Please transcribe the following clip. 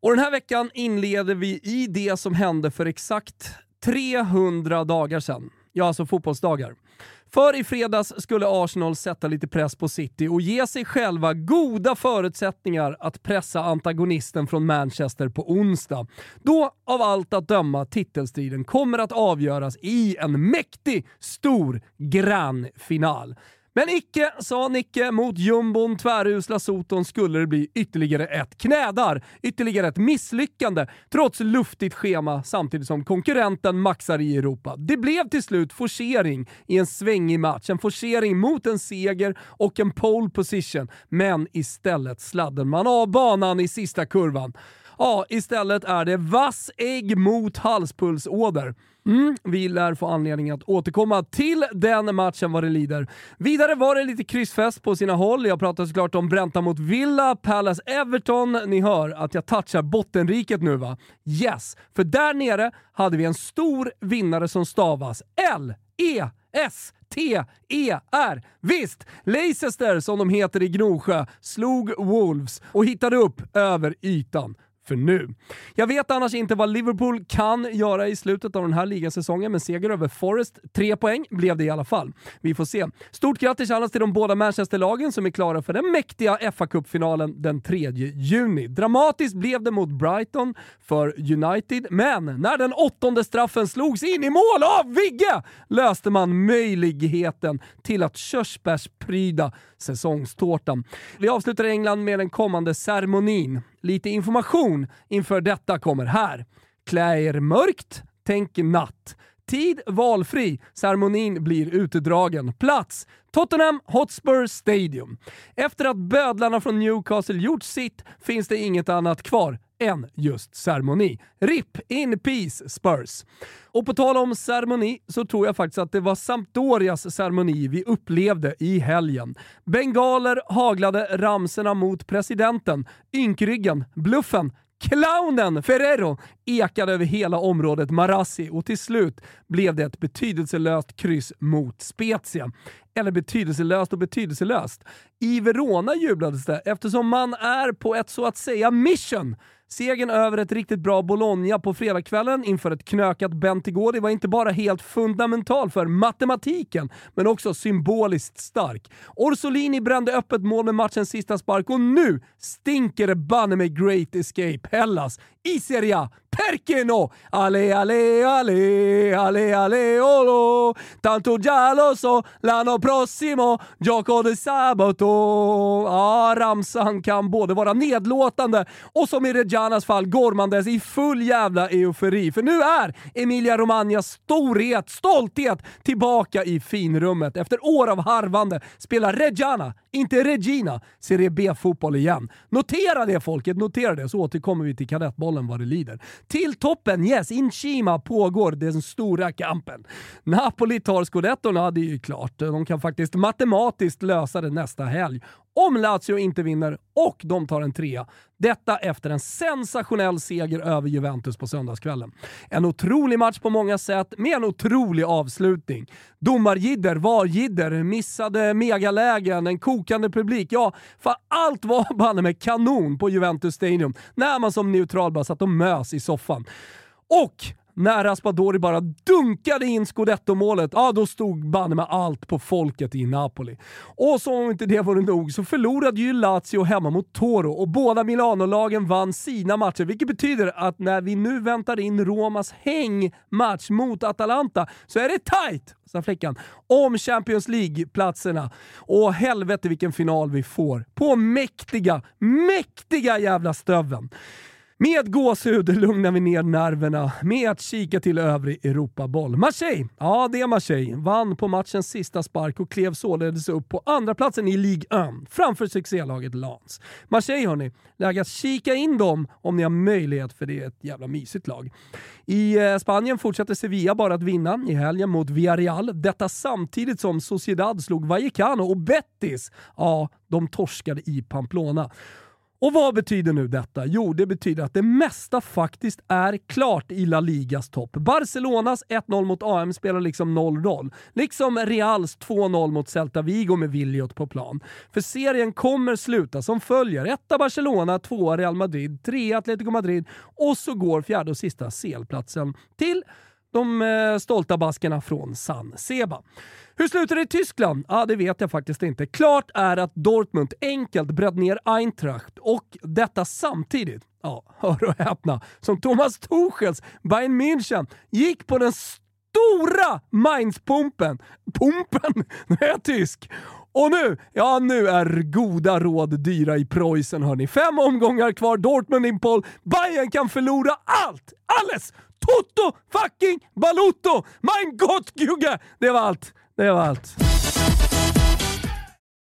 Och den här veckan inleder vi i det som hände för exakt 300 dagar sedan. Ja, alltså fotbollsdagar. För i fredags skulle Arsenal sätta lite press på City och ge sig själva goda förutsättningar att pressa antagonisten från Manchester på onsdag. Då, av allt att döma, titelstriden kommer att avgöras i en mäktig, stor, grand final. Men icke, sa Nicke, mot jumbon tvärusla Soton skulle det bli ytterligare ett knädar, ytterligare ett misslyckande, trots luftigt schema samtidigt som konkurrenten maxar i Europa. Det blev till slut forcering i en svängig match, en forcering mot en seger och en pole position, men istället sladdade man av banan i sista kurvan. Ja, istället är det vass ägg mot halspulsåder. Mm, vi lär få anledning att återkomma till den matchen vad det lider. Vidare var det lite kryssfest på sina håll. Jag pratar såklart om Bränta mot Villa, Palace, Everton. Ni hör att jag touchar bottenriket nu va? Yes, för där nere hade vi en stor vinnare som stavas L-E S T-E-R. Visst, Leicester som de heter i Gnosjö slog Wolves och hittade upp över ytan för nu. Jag vet annars inte vad Liverpool kan göra i slutet av den här ligasäsongen, men seger över Forest, tre poäng, blev det i alla fall. Vi får se. Stort grattis annars till de båda Manchester-lagen som är klara för den mäktiga fa Cup-finalen den 3 juni. Dramatiskt blev det mot Brighton för United, men när den åttonde straffen slogs in i mål av Vigge löste man möjligheten till att körsbärspryda säsongstårtan. Vi avslutar i England med den kommande ceremonin. Lite information inför detta kommer här. Klä er mörkt, tänk natt. Tid valfri. Ceremonin blir utdragen. Plats Tottenham Hotspur Stadium. Efter att bödlarna från Newcastle gjort sitt finns det inget annat kvar än just ceremoni. RIP in peace Spurs. Och på tal om ceremoni så tror jag faktiskt att det var Sampdorias ceremoni vi upplevde i helgen. Bengaler haglade ramserna mot presidenten, ynkryggen, bluffen, Clownen Ferrero ekade över hela området Marassi och till slut blev det ett betydelselöst kryss mot Spezia. Eller betydelselöst och betydelselöst. I Verona jublades det eftersom man är på ett så att säga mission Segern över ett riktigt bra Bologna på fredagskvällen inför ett knökat Bentigodi var inte bara helt fundamental för matematiken, men också symboliskt stark. Orsolini brände öppet mål med matchens sista spark och nu stinker det banne med Great Escape Hellas i Serie A. Perché no? Ale, ale, ale, ale, ale, olo. Tanto giallo so, so, prossimo, gioco de sabato. Ja, ramsan kan både vara nedlåtande och som i Reggianas fall gormandes i full jävla eufori. För nu är Emilia Romagnas storhet, stolthet tillbaka i finrummet. Efter år av harvande spelar Reggiana, inte Regina, Serie B-fotboll igen. Notera det folket, notera det så återkommer vi till kadettbollen vad det lider. Till toppen, yes, in Shima pågår den stora kampen. Napoli tar scudettorna, det är ju klart. De kan faktiskt matematiskt lösa det nästa helg. Om Lazio inte vinner och de tar en trea. Detta efter en sensationell seger över Juventus på söndagskvällen. En otrolig match på många sätt med en otrolig avslutning. Domarjidder var jidder, missade megalägen, en kokande publik. Ja, för allt var banne med kanon på Juventus Stadium när man som neutral bara satt och mös i soffan. Och när Raspadori bara dunkade in scudetto-målet, ja då stod banne med allt på folket i Napoli. Och som om inte det vore nog så förlorade ju Lazio hemma mot Toro och båda Milano-lagen vann sina matcher, vilket betyder att när vi nu väntar in Romas hängmatch mot Atalanta så är det tight sa flickan, om Champions League-platserna. Och helvete vilken final vi får på mäktiga, mäktiga jävla stöven. Med gåshud lugnar vi ner nerverna med att kika till övrig Europaboll. Marseille, ja det är Marseille, vann på matchens sista spark och klev således upp på andra platsen i Ligue 1 framför succélaget Lens. Marseille hörni, läge att kika in dem om ni har möjlighet för det är ett jävla mysigt lag. I eh, Spanien fortsätter Sevilla bara att vinna i helgen mot Villarreal. Detta samtidigt som Sociedad slog Vallecano och Betis, ja, de torskade i Pamplona. Och vad betyder nu detta? Jo, det betyder att det mesta faktiskt är klart i La Ligas topp. Barcelonas 1-0 mot AM spelar liksom noll roll. Liksom Reals 2-0 mot Celta Vigo med Williot på plan. För serien kommer sluta som följer. Etta Barcelona, tvåa Real Madrid, trea Atletico Madrid och så går fjärde och sista CL-platsen till de eh, stolta baskerna från San Seba. Hur slutar det i Tyskland? Ja, det vet jag faktiskt inte. Klart är att Dortmund enkelt bröt ner Eintracht och detta samtidigt, ja, hör och häpna, som Thomas Tuchels Bayern München gick på den stora Mainz-pumpen. Pumpen? Nu är jag tysk. Och nu, ja nu är goda råd dyra i Preussen hörni. Fem omgångar kvar, Dortmund in Bayern kan förlora allt! Alles! Toto fucking Balutto! Mein Gott Gugge! Det var allt. Det var allt.